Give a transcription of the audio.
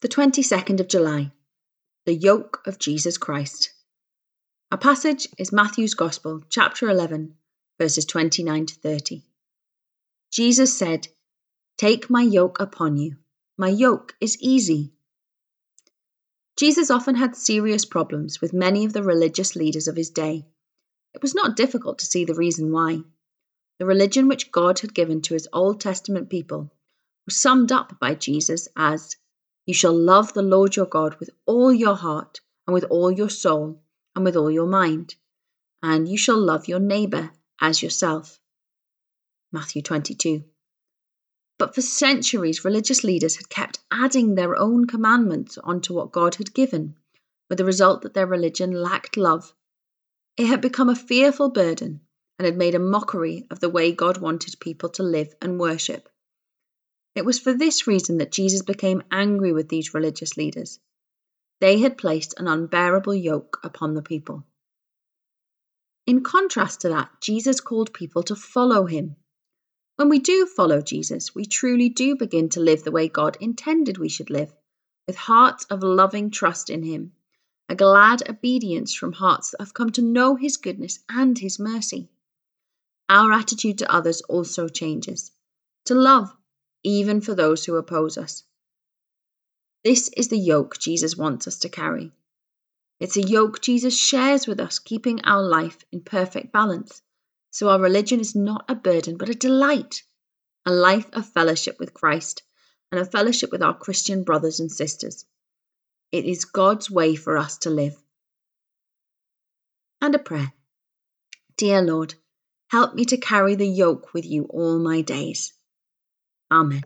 The 22nd of July, the yoke of Jesus Christ. Our passage is Matthew's Gospel, chapter 11, verses 29 to 30. Jesus said, Take my yoke upon you. My yoke is easy. Jesus often had serious problems with many of the religious leaders of his day. It was not difficult to see the reason why. The religion which God had given to his Old Testament people was summed up by Jesus as you shall love the Lord your God with all your heart, and with all your soul, and with all your mind. And you shall love your neighbour as yourself. Matthew 22. But for centuries, religious leaders had kept adding their own commandments onto what God had given, with the result that their religion lacked love. It had become a fearful burden and had made a mockery of the way God wanted people to live and worship. It was for this reason that Jesus became angry with these religious leaders. They had placed an unbearable yoke upon the people. In contrast to that, Jesus called people to follow him. When we do follow Jesus, we truly do begin to live the way God intended we should live, with hearts of loving trust in him, a glad obedience from hearts that have come to know his goodness and his mercy. Our attitude to others also changes to love even for those who oppose us. This is the yoke Jesus wants us to carry. It's a yoke Jesus shares with us, keeping our life in perfect balance. So our religion is not a burden, but a delight, a life of fellowship with Christ and a fellowship with our Christian brothers and sisters. It is God's way for us to live. And a prayer. Dear Lord, help me to carry the yoke with you all my days. Amen.